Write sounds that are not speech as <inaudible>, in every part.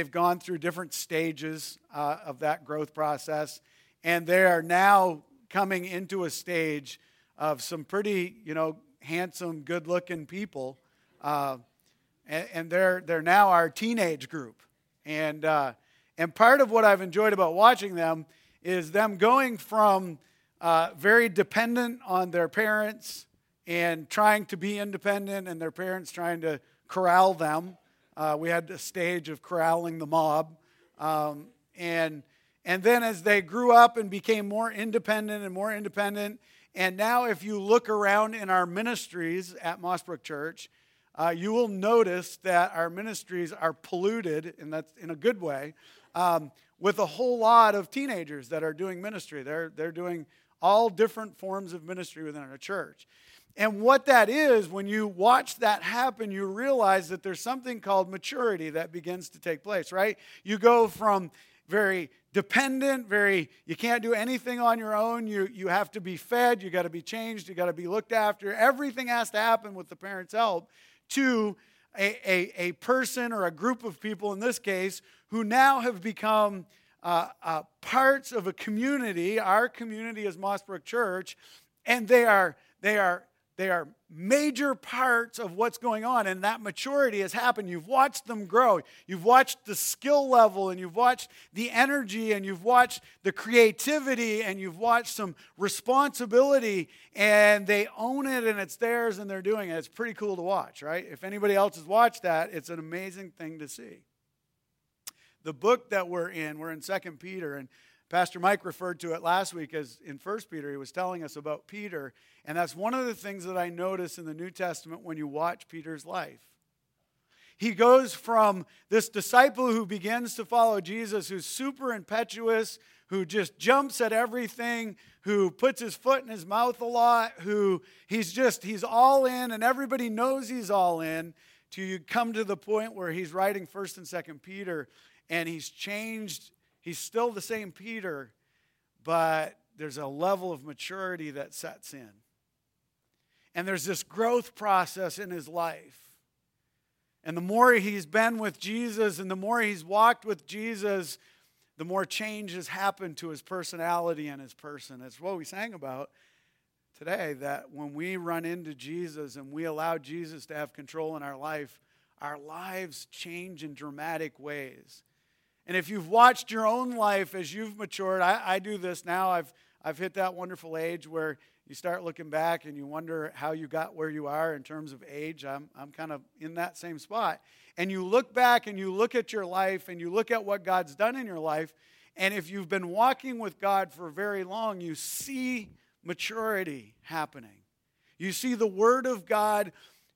They've gone through different stages uh, of that growth process, and they are now coming into a stage of some pretty, you know, handsome, good-looking people, uh, and, and, they're they're now our teenage group, and uh, and part of what I've enjoyed about watching them is them going from uh, very dependent on their parents and trying to be independent, and their parents trying to corral them uh, we had a stage of corralling the mob. Um, and, and then as they grew up and became more independent and more independent, and now if you look around in our ministries at Mossbrook Church, uh, you will notice that our ministries are polluted, and that's in a good way, um, with a whole lot of teenagers that are doing ministry. They're, they're doing all different forms of ministry within our church. And what that is, when you watch that happen, you realize that there's something called maturity that begins to take place, right? You go from very dependent, very, you can't do anything on your own. You, you have to be fed, you got to be changed, you got to be looked after. Everything has to happen with the parents' help to a, a, a person or a group of people, in this case, who now have become uh, uh, parts of a community. Our community is Mossbrook Church, and they are, they are they are major parts of what's going on, and that maturity has happened. You've watched them grow. You've watched the skill level, and you've watched the energy, and you've watched the creativity, and you've watched some responsibility, and they own it, and it's theirs, and they're doing it. It's pretty cool to watch, right? If anybody else has watched that, it's an amazing thing to see. The book that we're in, we're in Second Peter, and Pastor Mike referred to it last week as in First Peter. He was telling us about Peter, and that's one of the things that I notice in the New Testament when you watch Peter's life. He goes from this disciple who begins to follow Jesus, who's super impetuous, who just jumps at everything, who puts his foot in his mouth a lot, who he's just, he's all in, and everybody knows he's all in, to you come to the point where he's writing 1st and 2nd Peter, and he's changed He's still the same Peter, but there's a level of maturity that sets in. And there's this growth process in his life. And the more he's been with Jesus and the more he's walked with Jesus, the more changes happen to his personality and his person. It's what we sang about today that when we run into Jesus and we allow Jesus to have control in our life, our lives change in dramatic ways. And if you've watched your own life as you've matured, I, I do this now. I've, I've hit that wonderful age where you start looking back and you wonder how you got where you are in terms of age. I'm, I'm kind of in that same spot. And you look back and you look at your life and you look at what God's done in your life. And if you've been walking with God for very long, you see maturity happening. You see the Word of God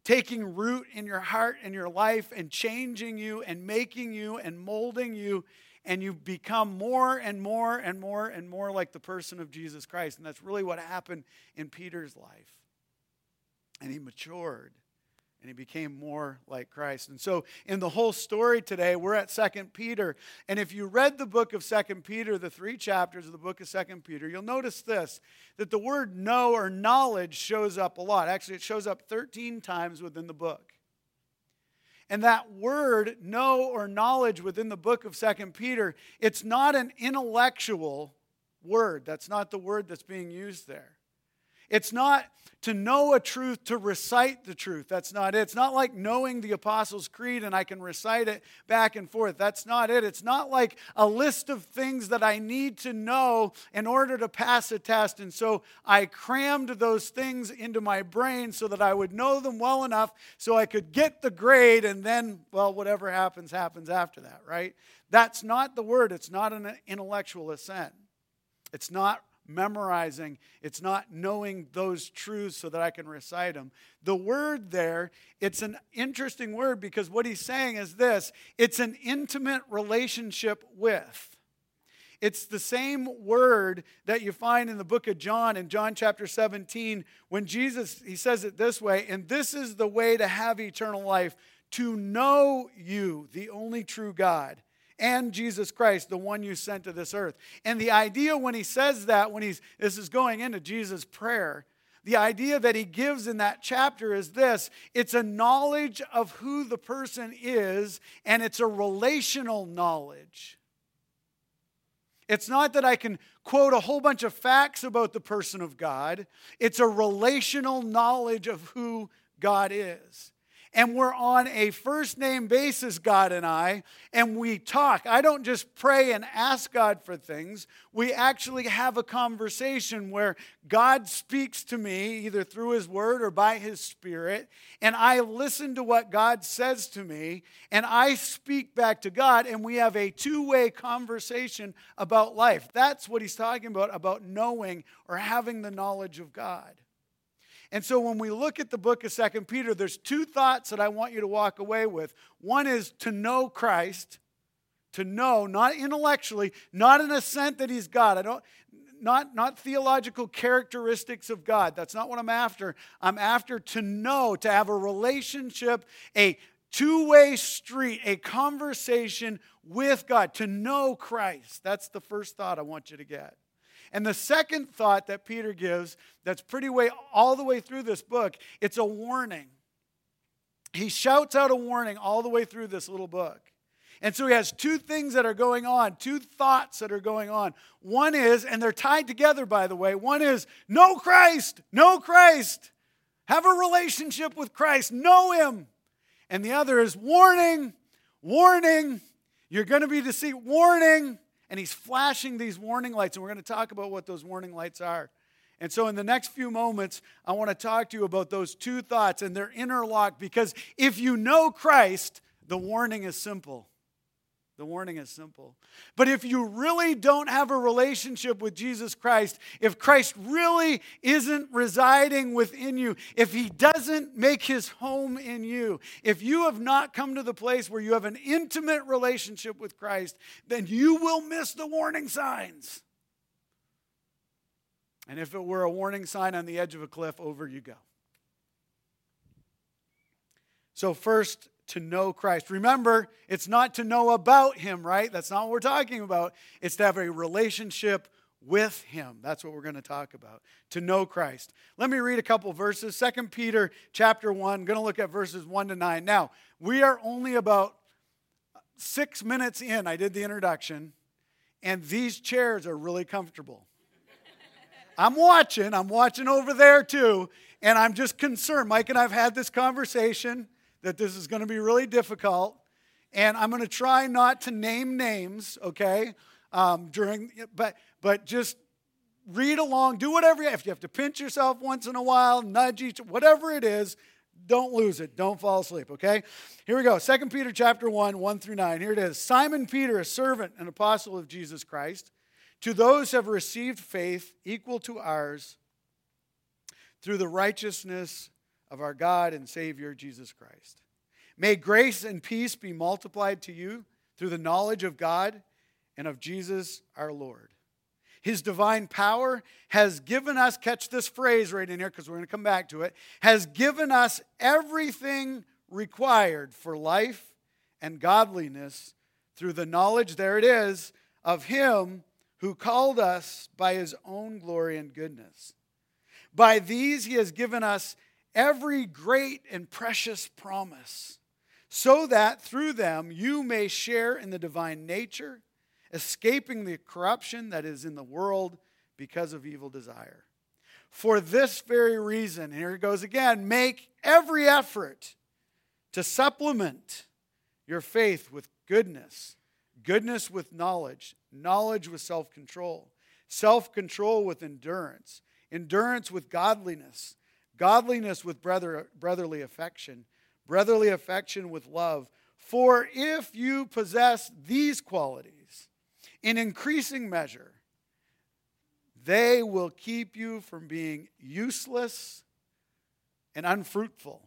taking root in your heart and your life and changing you and making you and molding you and you become more and more and more and more like the person of Jesus Christ. And that's really what happened in Peter's life. And he matured and he became more like Christ. And so in the whole story today, we're at Second Peter. And if you read the book of Second Peter, the three chapters of the book of Second Peter, you'll notice this that the word know or knowledge shows up a lot. Actually, it shows up 13 times within the book. And that word know or knowledge within the book of Second Peter, it's not an intellectual word. That's not the word that's being used there. It's not to know a truth to recite the truth. That's not it. It's not like knowing the Apostles' Creed and I can recite it back and forth. That's not it. It's not like a list of things that I need to know in order to pass a test. And so I crammed those things into my brain so that I would know them well enough so I could get the grade and then, well, whatever happens, happens after that, right? That's not the word. It's not an intellectual assent. It's not memorizing, it's not knowing those truths so that I can recite them. The word there, it's an interesting word because what he's saying is this it's an intimate relationship with. It's the same word that you find in the book of John, in John chapter 17, when Jesus, he says it this way, and this is the way to have eternal life, to know you, the only true God and Jesus Christ, the one you sent to this earth. And the idea when he says that, when he's this is going into Jesus' prayer, the idea that he gives in that chapter is this it's a knowledge of who the person is, and it's a relational knowledge. It's not that I can quote a whole bunch of facts about the person of God, it's a relational knowledge of who God is and we're on a first name basis, God and I, and we talk. I don't just pray and ask God for things. We actually have a conversation where God speaks to me either through His Word or by His Spirit, and I listen to what God says to me, and I speak back to God, and we have a two way conversation about life. That's what He's talking about, about knowing or having the knowledge of God. And so when we look at the book of Second Peter, there's two thoughts that I want you to walk away with. One is to know Christ, to know, not intellectually, not in a sense that he's God. I don't not, not theological characteristics of God. That's not what I'm after. I'm after to know, to have a relationship, a two way street, a conversation with God, to know Christ. That's the first thought I want you to get. And the second thought that Peter gives, that's pretty way all the way through this book, it's a warning. He shouts out a warning all the way through this little book. And so he has two things that are going on, two thoughts that are going on. One is, and they're tied together, by the way, one is, know Christ, know Christ, have a relationship with Christ, know him. And the other is, warning, warning, you're going to be deceived, warning, and he's flashing these warning lights, and we're going to talk about what those warning lights are. And so, in the next few moments, I want to talk to you about those two thoughts, and they're interlocked because if you know Christ, the warning is simple. The warning is simple. But if you really don't have a relationship with Jesus Christ, if Christ really isn't residing within you, if he doesn't make his home in you, if you have not come to the place where you have an intimate relationship with Christ, then you will miss the warning signs. And if it were a warning sign on the edge of a cliff, over you go. So, first, to know Christ. Remember, it's not to know about Him, right? That's not what we're talking about. It's to have a relationship with Him. That's what we're going to talk about. To know Christ. Let me read a couple verses. Second Peter chapter 1, going to look at verses 1 to 9. Now, we are only about six minutes in. I did the introduction, and these chairs are really comfortable. I'm watching, I'm watching over there too, and I'm just concerned. Mike and I have had this conversation that this is going to be really difficult. And I'm going to try not to name names, okay? Um, during, but but just read along, do whatever you, if you have to pinch yourself once in a while, nudge each, whatever it is, don't lose it. Don't fall asleep, okay? Here we go. 2 Peter chapter 1, 1 through 9. Here it is. Simon Peter, a servant and apostle of Jesus Christ, to those who have received faith equal to ours through the righteousness of our God and Savior Jesus Christ. May grace and peace be multiplied to you through the knowledge of God and of Jesus our Lord. His divine power has given us, catch this phrase right in here because we're going to come back to it, has given us everything required for life and godliness through the knowledge, there it is, of Him who called us by His own glory and goodness. By these He has given us every great and precious promise, so that through them you may share in the divine nature, escaping the corruption that is in the world because of evil desire. For this very reason, here it goes again, make every effort to supplement your faith with goodness, goodness with knowledge, knowledge with self control, self control with endurance, endurance with godliness godliness with brother, brotherly affection, brotherly affection with love. For if you possess these qualities in increasing measure, they will keep you from being useless and unfruitful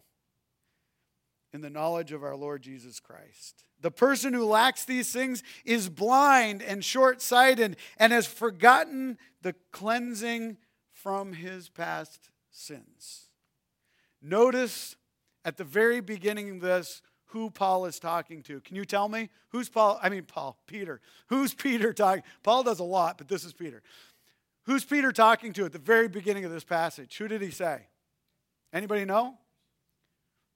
in the knowledge of our Lord Jesus Christ. The person who lacks these things is blind and short sighted and has forgotten the cleansing from his past sins. Notice at the very beginning of this who Paul is talking to. Can you tell me? Who's Paul? I mean, Paul, Peter. Who's Peter talking? Paul does a lot, but this is Peter. Who's Peter talking to at the very beginning of this passage? Who did he say? Anybody know?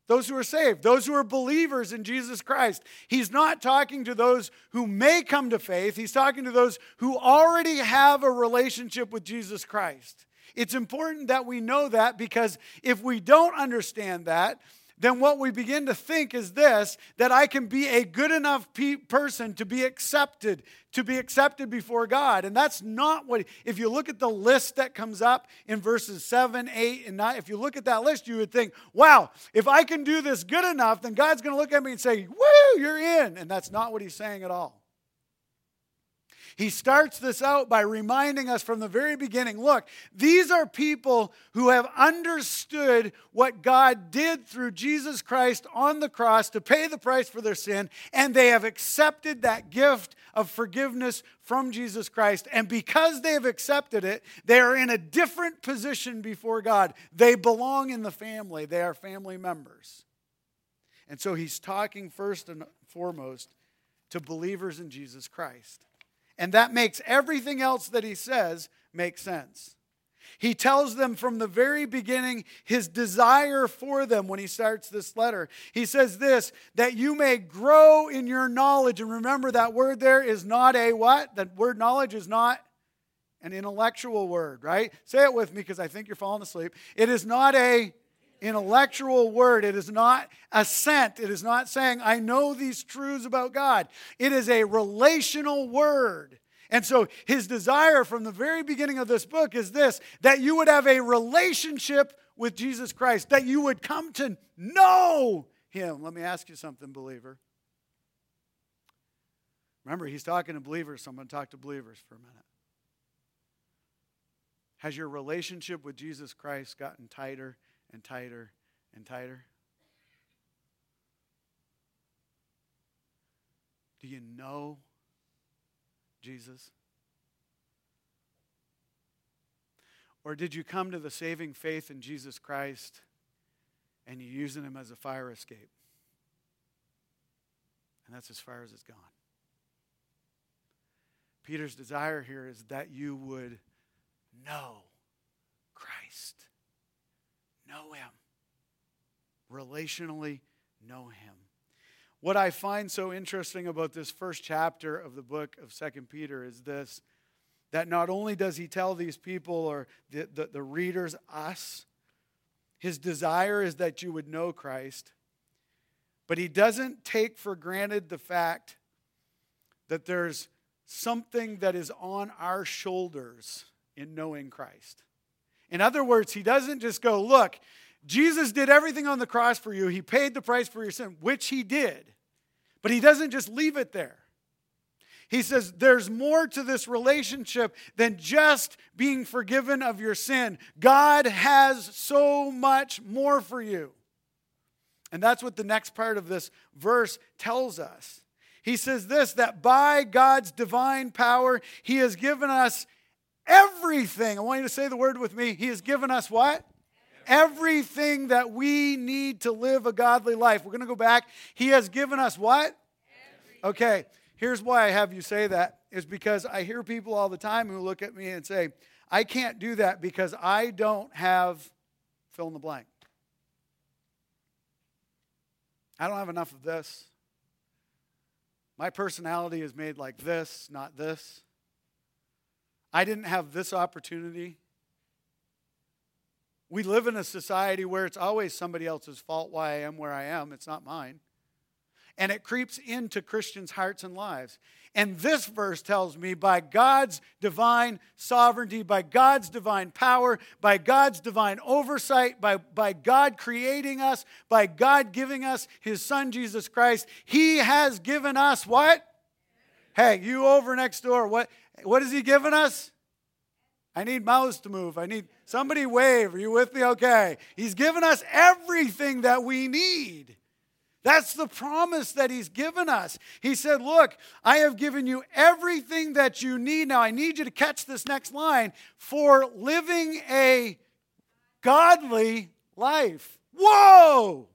Those who are saved, those who are believers in Jesus Christ. He's not talking to those who may come to faith, he's talking to those who already have a relationship with Jesus Christ. It's important that we know that because if we don't understand that, then what we begin to think is this that I can be a good enough pe- person to be accepted, to be accepted before God. And that's not what, if you look at the list that comes up in verses 7, 8, and 9, if you look at that list, you would think, wow, if I can do this good enough, then God's going to look at me and say, woo, you're in. And that's not what he's saying at all. He starts this out by reminding us from the very beginning look, these are people who have understood what God did through Jesus Christ on the cross to pay the price for their sin, and they have accepted that gift of forgiveness from Jesus Christ. And because they have accepted it, they are in a different position before God. They belong in the family, they are family members. And so he's talking first and foremost to believers in Jesus Christ. And that makes everything else that he says make sense. He tells them from the very beginning his desire for them when he starts this letter. He says this that you may grow in your knowledge. And remember, that word there is not a what? That word knowledge is not an intellectual word, right? Say it with me because I think you're falling asleep. It is not a intellectual word. It is not assent. It is not saying, I know these truths about God. It is a relational word. And so his desire from the very beginning of this book is this that you would have a relationship with Jesus Christ, that you would come to know him. Let me ask you something, believer. Remember, he's talking to believers, so I'm going to talk to believers for a minute. Has your relationship with Jesus Christ gotten tighter and tighter and tighter? Do you know Jesus? Or did you come to the saving faith in Jesus Christ and you're using him as a fire escape? And that's as far as it's gone. Peter's desire here is that you would know Christ. Know him. Relationally know him. What I find so interesting about this first chapter of the book of Second Peter is this that not only does he tell these people or the, the, the, readers, us, his desire is that you would know Christ, but he doesn't take for granted the fact that there's something that is on our shoulders in knowing Christ. In other words, he doesn't just go, Look, Jesus did everything on the cross for you. He paid the price for your sin, which he did. But he doesn't just leave it there. He says there's more to this relationship than just being forgiven of your sin. God has so much more for you. And that's what the next part of this verse tells us. He says this that by God's divine power, He has given us everything. I want you to say the word with me. He has given us what? Everything that we need to live a godly life. We're going to go back. He has given us what? Okay, here's why I have you say that is because I hear people all the time who look at me and say, I can't do that because I don't have fill in the blank. I don't have enough of this. My personality is made like this, not this. I didn't have this opportunity. We live in a society where it's always somebody else's fault why I am where I am. It's not mine. And it creeps into Christians' hearts and lives. And this verse tells me by God's divine sovereignty, by God's divine power, by God's divine oversight, by, by God creating us, by God giving us His Son Jesus Christ, He has given us what? Hey, you over next door, what, what has He given us? I need mouths to move. I need somebody wave. Are you with me? Okay. He's given us everything that we need. That's the promise that He's given us. He said, Look, I have given you everything that you need. Now, I need you to catch this next line for living a godly life. Whoa!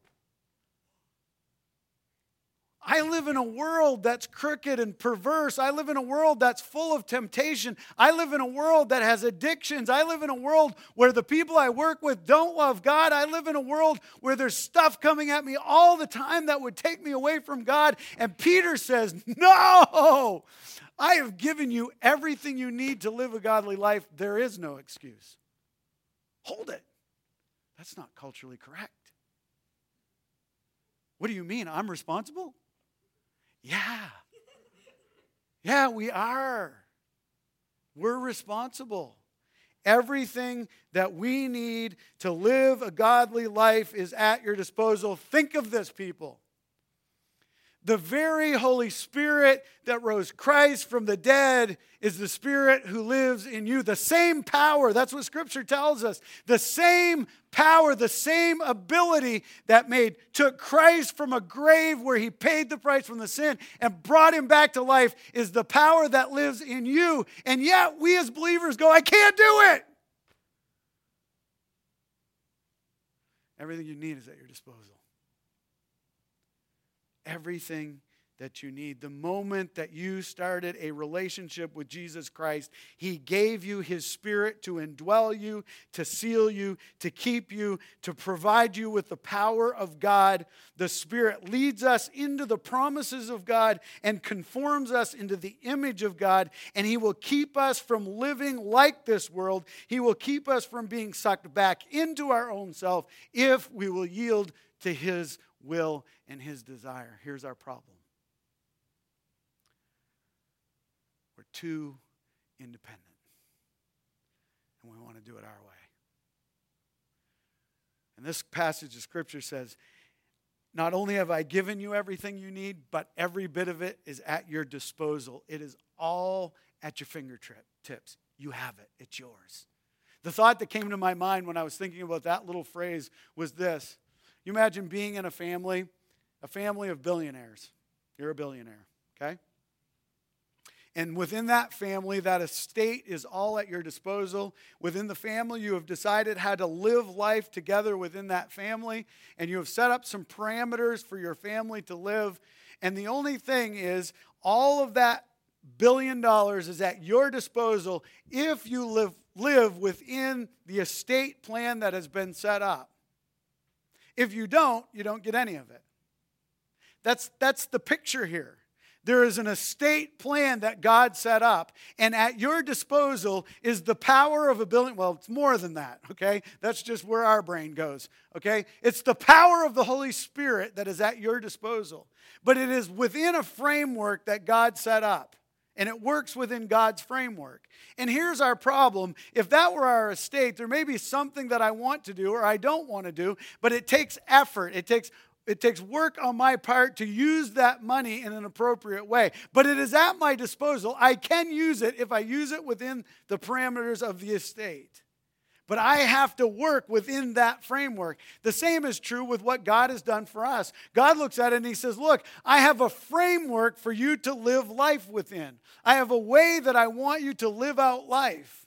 I live in a world that's crooked and perverse. I live in a world that's full of temptation. I live in a world that has addictions. I live in a world where the people I work with don't love God. I live in a world where there's stuff coming at me all the time that would take me away from God. And Peter says, No, I have given you everything you need to live a godly life. There is no excuse. Hold it. That's not culturally correct. What do you mean? I'm responsible? Yeah. Yeah, we are. We're responsible. Everything that we need to live a godly life is at your disposal. Think of this, people. The very Holy Spirit that rose Christ from the dead is the Spirit who lives in you. The same power, that's what Scripture tells us. The same power, the same ability that made took Christ from a grave where he paid the price from the sin and brought him back to life is the power that lives in you. And yet we as believers go, I can't do it. Everything you need is at your disposal everything that you need. The moment that you started a relationship with Jesus Christ, He gave you His Spirit to indwell you, to seal you, to keep you, to provide you with the power of God. The Spirit leads us into the promises of God and conforms us into the image of God, and He will keep us from living like this world. He will keep us from being sucked back into our own self if we will yield to His will and his desire. Here's our problem we're too independent, and we want to do it our way. And this passage of scripture says, not only have I given you everything you need, but every bit of it is at your disposal. It is all at your fingertips. You have it, it's yours. The thought that came to my mind when I was thinking about that little phrase was this You imagine being in a family a family of billionaires. You're a billionaire, okay? And within that family, that estate is all at your disposal. Within the family, you have decided how to live life together within that family, and you have set up some parameters for your family to live. And the only thing is, all of that billion dollars is at your disposal if you live, live within the estate plan that has been set up. If you don't, you don't get any of it. That's, that's the picture here. There is an estate plan that God set up, and at your disposal is the power of a billion. Well, it's more than that, okay? That's just where our brain goes, okay? It's the power of the Holy Spirit that is at your disposal, but it is within a framework that God set up, and it works within God's framework. And here's our problem if that were our estate, there may be something that I want to do or I don't want to do, but it takes effort, it takes it takes work on my part to use that money in an appropriate way. But it is at my disposal. I can use it if I use it within the parameters of the estate. But I have to work within that framework. The same is true with what God has done for us. God looks at it and He says, Look, I have a framework for you to live life within. I have a way that I want you to live out life.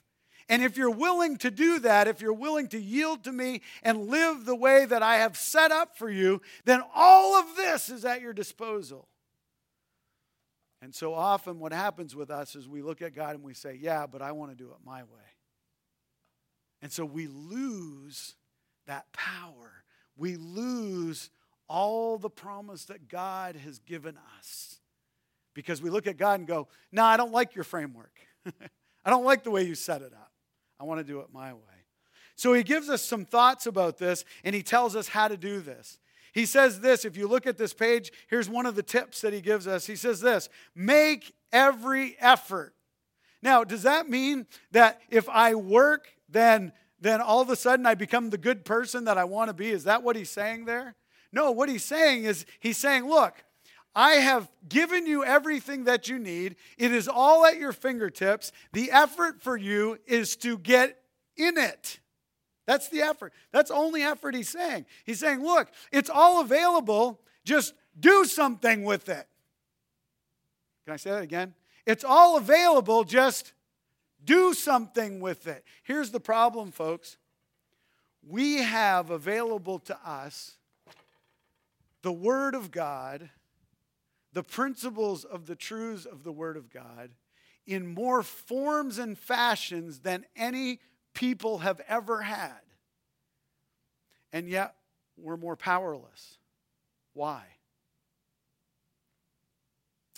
And if you're willing to do that, if you're willing to yield to me and live the way that I have set up for you, then all of this is at your disposal. And so often, what happens with us is we look at God and we say, Yeah, but I want to do it my way. And so we lose that power. We lose all the promise that God has given us because we look at God and go, No, I don't like your framework. <laughs> I don't like the way you set it up. I want to do it my way. So he gives us some thoughts about this and he tells us how to do this. He says this, if you look at this page, here's one of the tips that he gives us. He says this make every effort. Now, does that mean that if I work, then, then all of a sudden I become the good person that I want to be? Is that what he's saying there? No, what he's saying is he's saying, look, I have given you everything that you need. It is all at your fingertips. The effort for you is to get in it. That's the effort. That's only effort he's saying. He's saying, look, it's all available. Just do something with it. Can I say that again? It's all available. Just do something with it. Here's the problem, folks. We have available to us the Word of God the principles of the truths of the Word of God in more forms and fashions than any people have ever had. And yet, we're more powerless. Why?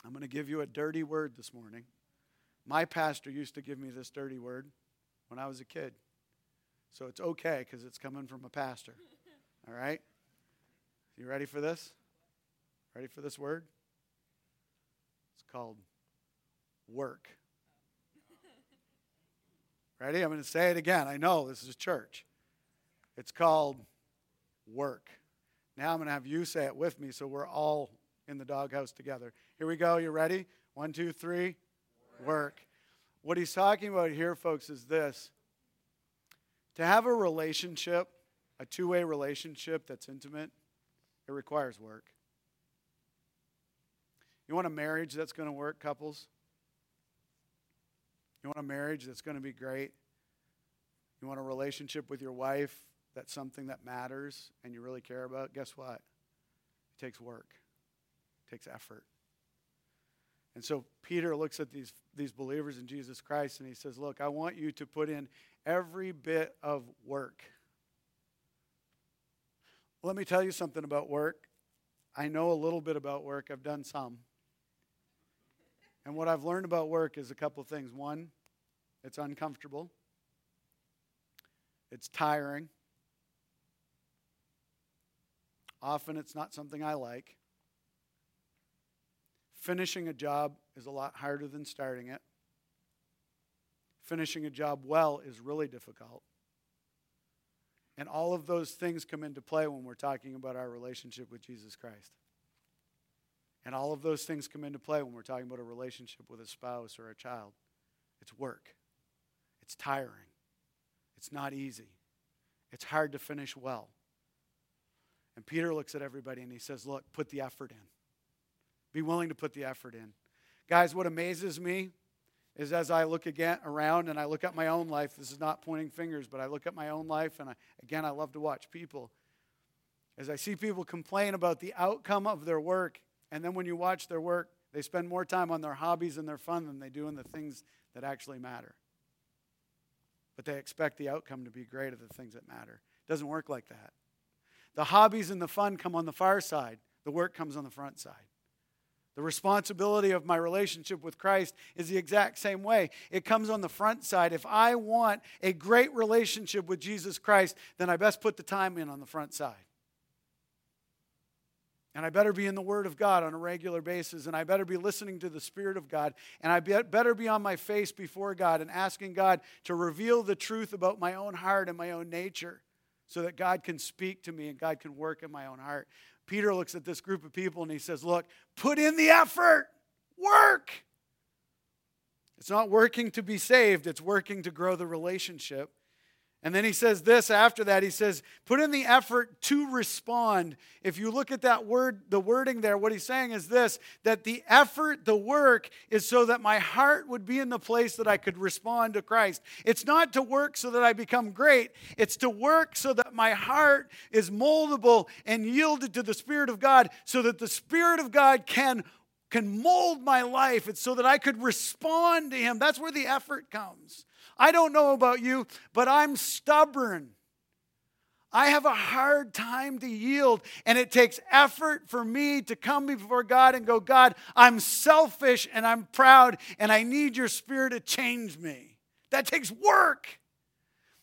I'm going to give you a dirty word this morning. My pastor used to give me this dirty word when I was a kid. So it's okay because it's coming from a pastor. <laughs> All right? You ready for this? Ready for this word? It's called work. <laughs> Ready? I'm going to say it again. I know this is church. It's called work. Now I'm going to have you say it with me so we're all in the doghouse together. Here we go. You ready? One, two, three. Work. What he's talking about here, folks, is this to have a relationship, a two way relationship that's intimate, it requires work. You want a marriage that's going to work, couples? You want a marriage that's going to be great? You want a relationship with your wife that's something that matters and you really care about? Guess what? It takes work, it takes effort. And so Peter looks at these, these believers in Jesus Christ and he says, Look, I want you to put in every bit of work. Let me tell you something about work. I know a little bit about work, I've done some. And what I've learned about work is a couple of things. One, it's uncomfortable, it's tiring. Often it's not something I like. Finishing a job is a lot harder than starting it. Finishing a job well is really difficult. And all of those things come into play when we're talking about our relationship with Jesus Christ. And all of those things come into play when we're talking about a relationship with a spouse or a child. It's work, it's tiring, it's not easy, it's hard to finish well. And Peter looks at everybody and he says, Look, put the effort in. Be willing to put the effort in. Guys, what amazes me is as I look again around and I look at my own life, this is not pointing fingers, but I look at my own life and I, again, I love to watch people. As I see people complain about the outcome of their work and then when you watch their work, they spend more time on their hobbies and their fun than they do in the things that actually matter. But they expect the outcome to be great of the things that matter. It doesn't work like that. The hobbies and the fun come on the far side, the work comes on the front side. The responsibility of my relationship with Christ is the exact same way. It comes on the front side. If I want a great relationship with Jesus Christ, then I best put the time in on the front side. And I better be in the Word of God on a regular basis. And I better be listening to the Spirit of God. And I better be on my face before God and asking God to reveal the truth about my own heart and my own nature so that God can speak to me and God can work in my own heart. Peter looks at this group of people and he says, Look, put in the effort, work. It's not working to be saved, it's working to grow the relationship. And then he says this after that. He says, put in the effort to respond. If you look at that word, the wording there, what he's saying is this that the effort, the work, is so that my heart would be in the place that I could respond to Christ. It's not to work so that I become great, it's to work so that my heart is moldable and yielded to the Spirit of God, so that the Spirit of God can. Can mold my life. It's so that I could respond to Him. That's where the effort comes. I don't know about you, but I'm stubborn. I have a hard time to yield, and it takes effort for me to come before God and go, God, I'm selfish and I'm proud, and I need your spirit to change me. That takes work.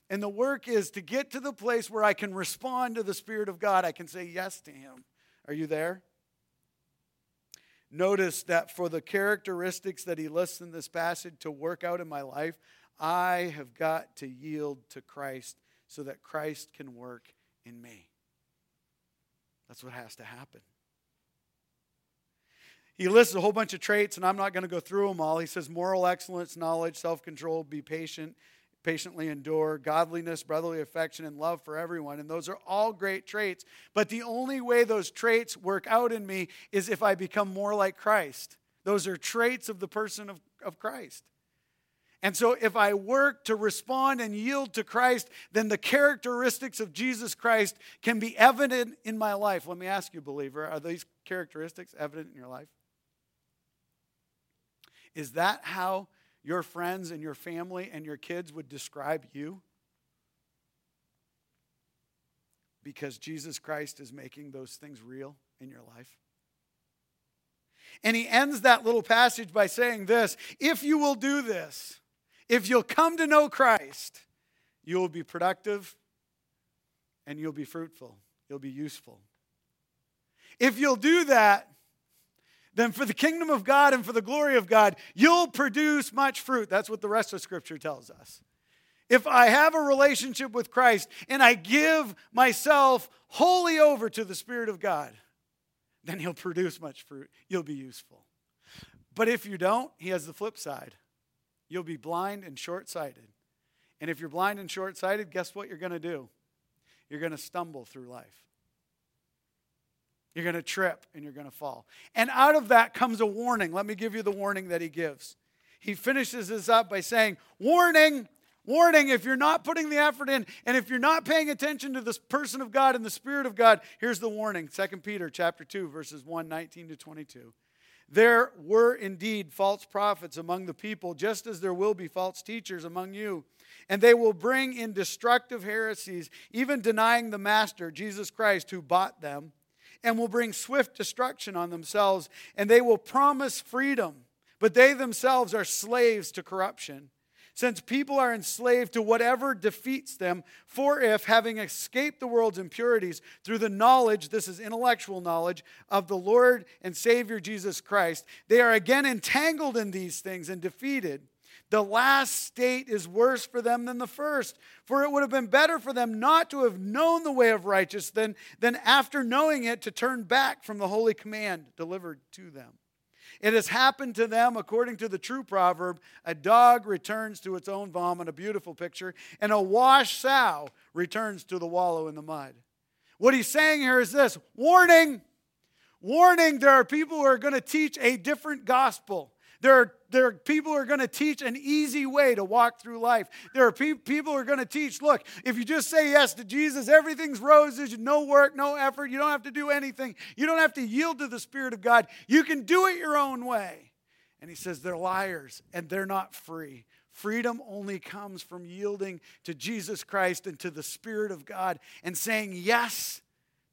And the work is to get to the place where I can respond to the Spirit of God. I can say yes to Him. Are you there? Notice that for the characteristics that he lists in this passage to work out in my life, I have got to yield to Christ so that Christ can work in me. That's what has to happen. He lists a whole bunch of traits, and I'm not going to go through them all. He says moral excellence, knowledge, self control, be patient, patiently endure, godliness, brotherly affection, and love for everyone. And those are all great traits. But the only way those traits work out in me is if I become more like Christ. Those are traits of the person of, of Christ. And so, if I work to respond and yield to Christ, then the characteristics of Jesus Christ can be evident in my life. Let me ask you, believer, are these characteristics evident in your life? Is that how your friends and your family and your kids would describe you? Because Jesus Christ is making those things real in your life. And he ends that little passage by saying this If you will do this, if you'll come to know Christ, you will be productive and you'll be fruitful. You'll be useful. If you'll do that, then for the kingdom of God and for the glory of God, you'll produce much fruit. That's what the rest of Scripture tells us. If I have a relationship with Christ and I give myself wholly over to the Spirit of God, then He'll produce much fruit. You'll be useful. But if you don't, He has the flip side. You'll be blind and short sighted. And if you're blind and short sighted, guess what you're going to do? You're going to stumble through life. You're going to trip and you're going to fall. And out of that comes a warning. Let me give you the warning that he gives. He finishes this up by saying, Warning, warning, if you're not putting the effort in and if you're not paying attention to this person of God and the Spirit of God, here's the warning 2 Peter chapter 2, verses 1, 19 to 22. There were indeed false prophets among the people, just as there will be false teachers among you. And they will bring in destructive heresies, even denying the Master, Jesus Christ, who bought them and will bring swift destruction on themselves, and they will promise freedom, but they themselves are slaves to corruption. Since people are enslaved to whatever defeats them, for if, having escaped the world's impurities through the knowledge, this is intellectual knowledge, of the Lord and Savior Jesus Christ, they are again entangled in these things and defeated. The last state is worse for them than the first. For it would have been better for them not to have known the way of righteousness than, than after knowing it to turn back from the holy command delivered to them. It has happened to them according to the true proverb a dog returns to its own vomit, a beautiful picture, and a washed sow returns to the wallow in the mud. What he's saying here is this warning, warning, there are people who are going to teach a different gospel. There are, there are people who are going to teach an easy way to walk through life. There are pe- people who are going to teach look, if you just say yes to Jesus, everything's roses, no work, no effort. You don't have to do anything. You don't have to yield to the Spirit of God. You can do it your own way. And he says they're liars and they're not free. Freedom only comes from yielding to Jesus Christ and to the Spirit of God and saying yes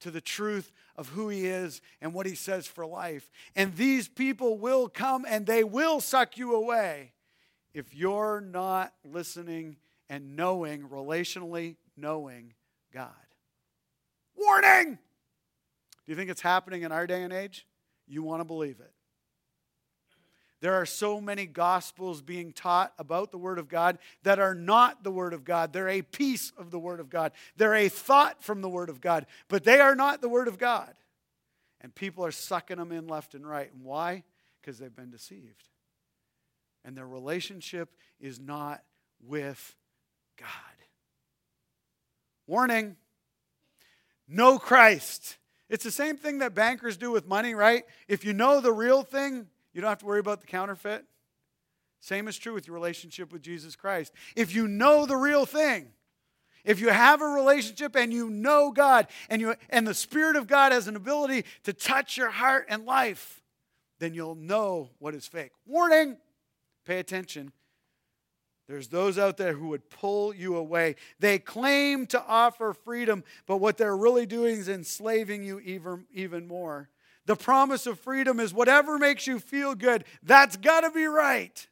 to the truth of who he is and what he says for life. And these people will come and they will suck you away if you're not listening and knowing, relationally knowing God. Warning! Do you think it's happening in our day and age? You want to believe it. There are so many gospels being taught about the Word of God that are not the Word of God. They're a piece of the Word of God, they're a thought from the Word of God, but they are not the Word of God. And people are sucking them in left and right. And why? Because they've been deceived. And their relationship is not with God. Warning know Christ. It's the same thing that bankers do with money, right? If you know the real thing, you don't have to worry about the counterfeit. Same is true with your relationship with Jesus Christ. If you know the real thing, if you have a relationship and you know God and you and the spirit of God has an ability to touch your heart and life, then you'll know what is fake. Warning, pay attention. There's those out there who would pull you away. They claim to offer freedom, but what they're really doing is enslaving you even, even more. The promise of freedom is whatever makes you feel good, that's got to be right.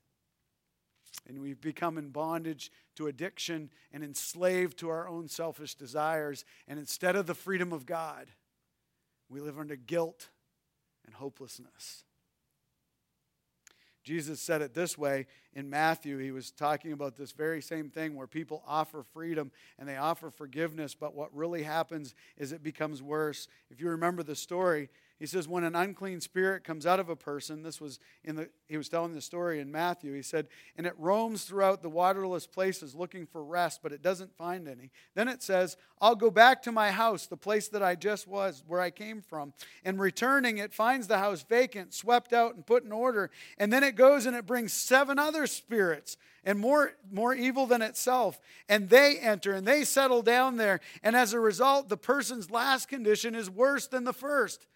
And we've become in bondage to addiction and enslaved to our own selfish desires. And instead of the freedom of God, we live under guilt and hopelessness. Jesus said it this way in Matthew. He was talking about this very same thing where people offer freedom and they offer forgiveness, but what really happens is it becomes worse. If you remember the story, he says, when an unclean spirit comes out of a person, this was in the, he was telling the story in Matthew. He said, and it roams throughout the waterless places looking for rest, but it doesn't find any. Then it says, I'll go back to my house, the place that I just was, where I came from. And returning, it finds the house vacant, swept out, and put in order. And then it goes and it brings seven other spirits and more, more evil than itself. And they enter and they settle down there. And as a result, the person's last condition is worse than the first.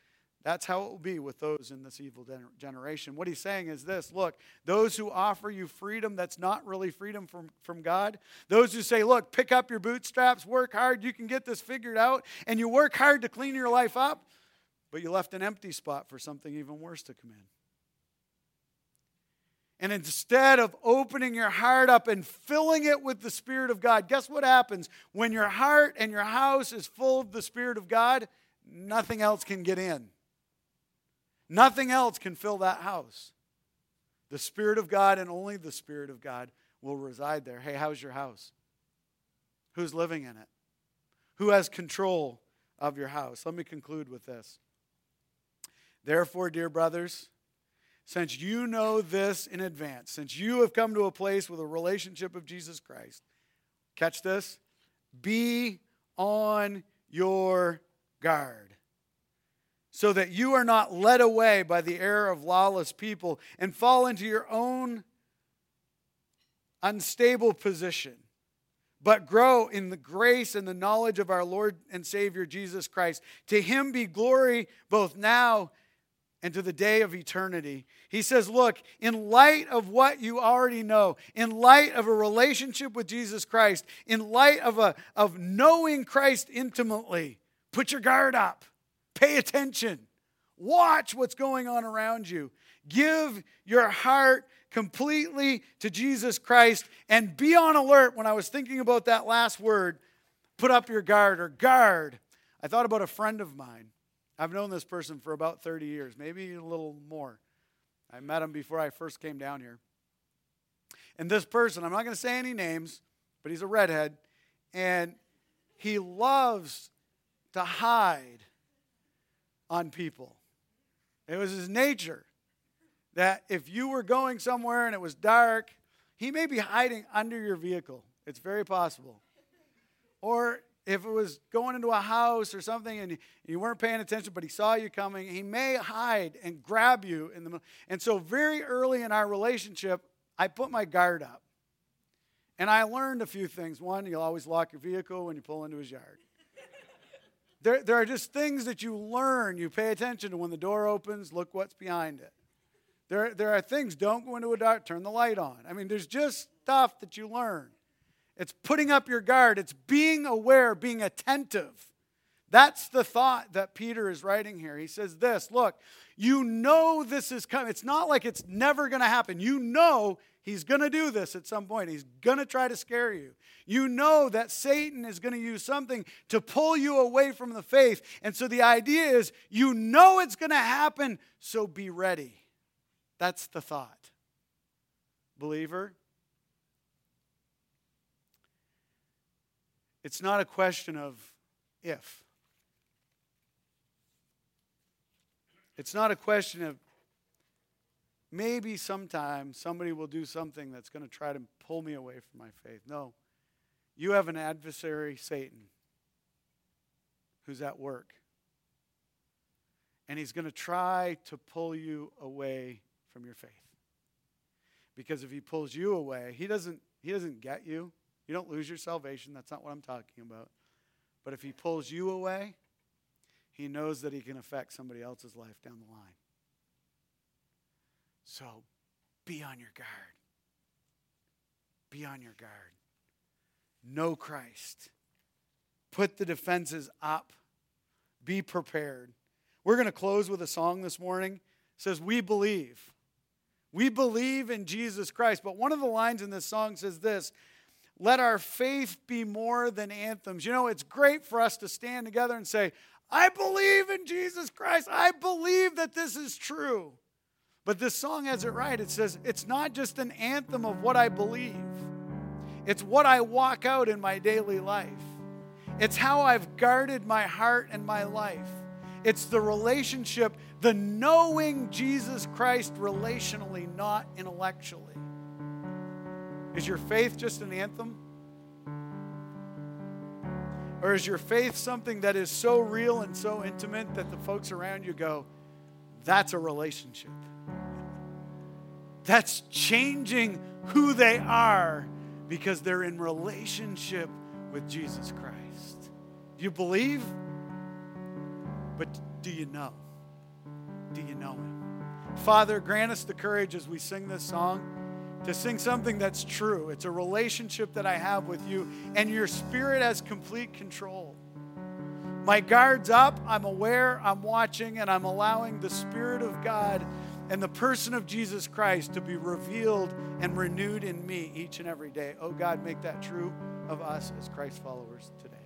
That's how it will be with those in this evil generation. What he's saying is this look, those who offer you freedom that's not really freedom from, from God, those who say, look, pick up your bootstraps, work hard, you can get this figured out, and you work hard to clean your life up, but you left an empty spot for something even worse to come in. And instead of opening your heart up and filling it with the Spirit of God, guess what happens? When your heart and your house is full of the Spirit of God, nothing else can get in. Nothing else can fill that house. The Spirit of God and only the Spirit of God will reside there. Hey, how's your house? Who's living in it? Who has control of your house? Let me conclude with this. Therefore, dear brothers, since you know this in advance, since you have come to a place with a relationship of Jesus Christ, catch this, be on your guard so that you are not led away by the error of lawless people and fall into your own unstable position, but grow in the grace and the knowledge of our Lord and Savior Jesus Christ. To him be glory both now and to the day of eternity. He says, Look, in light of what you already know, in light of a relationship with Jesus Christ, in light of, a, of knowing Christ intimately, put your guard up. Pay attention. Watch what's going on around you. Give your heart completely to Jesus Christ and be on alert. When I was thinking about that last word, put up your guard or guard, I thought about a friend of mine. I've known this person for about 30 years, maybe a little more. I met him before I first came down here. And this person, I'm not going to say any names, but he's a redhead, and he loves to hide on people. It was his nature that if you were going somewhere and it was dark, he may be hiding under your vehicle. It's very possible. Or if it was going into a house or something and you weren't paying attention, but he saw you coming, he may hide and grab you in the middle. And so, very early in our relationship, I put my guard up. And I learned a few things. One, you'll always lock your vehicle when you pull into his yard. There, there are just things that you learn. You pay attention to when the door opens, look what's behind it. There, there are things, don't go into a dark, turn the light on. I mean, there's just stuff that you learn. It's putting up your guard, it's being aware, being attentive. That's the thought that Peter is writing here. He says this Look, you know this is coming. It's not like it's never going to happen. You know He's going to do this at some point. He's going to try to scare you. You know that Satan is going to use something to pull you away from the faith. And so the idea is you know it's going to happen, so be ready. That's the thought. Believer, it's not a question of if. It's not a question of maybe sometime somebody will do something that's going to try to pull me away from my faith. No. You have an adversary, Satan, who's at work. And he's going to try to pull you away from your faith. Because if he pulls you away, he doesn't he doesn't get you. You don't lose your salvation. That's not what I'm talking about. But if he pulls you away, he knows that he can affect somebody else's life down the line. So be on your guard. Be on your guard. Know Christ. Put the defenses up. Be prepared. We're going to close with a song this morning. It says, We believe. We believe in Jesus Christ. But one of the lines in this song says this Let our faith be more than anthems. You know, it's great for us to stand together and say, I believe in Jesus Christ. I believe that this is true. But this song has it right. It says, it's not just an anthem of what I believe, it's what I walk out in my daily life. It's how I've guarded my heart and my life. It's the relationship, the knowing Jesus Christ relationally, not intellectually. Is your faith just an anthem? Or is your faith something that is so real and so intimate that the folks around you go, that's a relationship? That's changing who they are because they're in relationship with Jesus Christ. Do you believe? But do you know? Do you know him? Father, grant us the courage as we sing this song to sing something that's true. It's a relationship that I have with you, and your spirit has complete control. My guard's up, I'm aware, I'm watching, and I'm allowing the Spirit of God and the person of Jesus Christ to be revealed and renewed in me each and every day. Oh God, make that true of us as Christ followers today.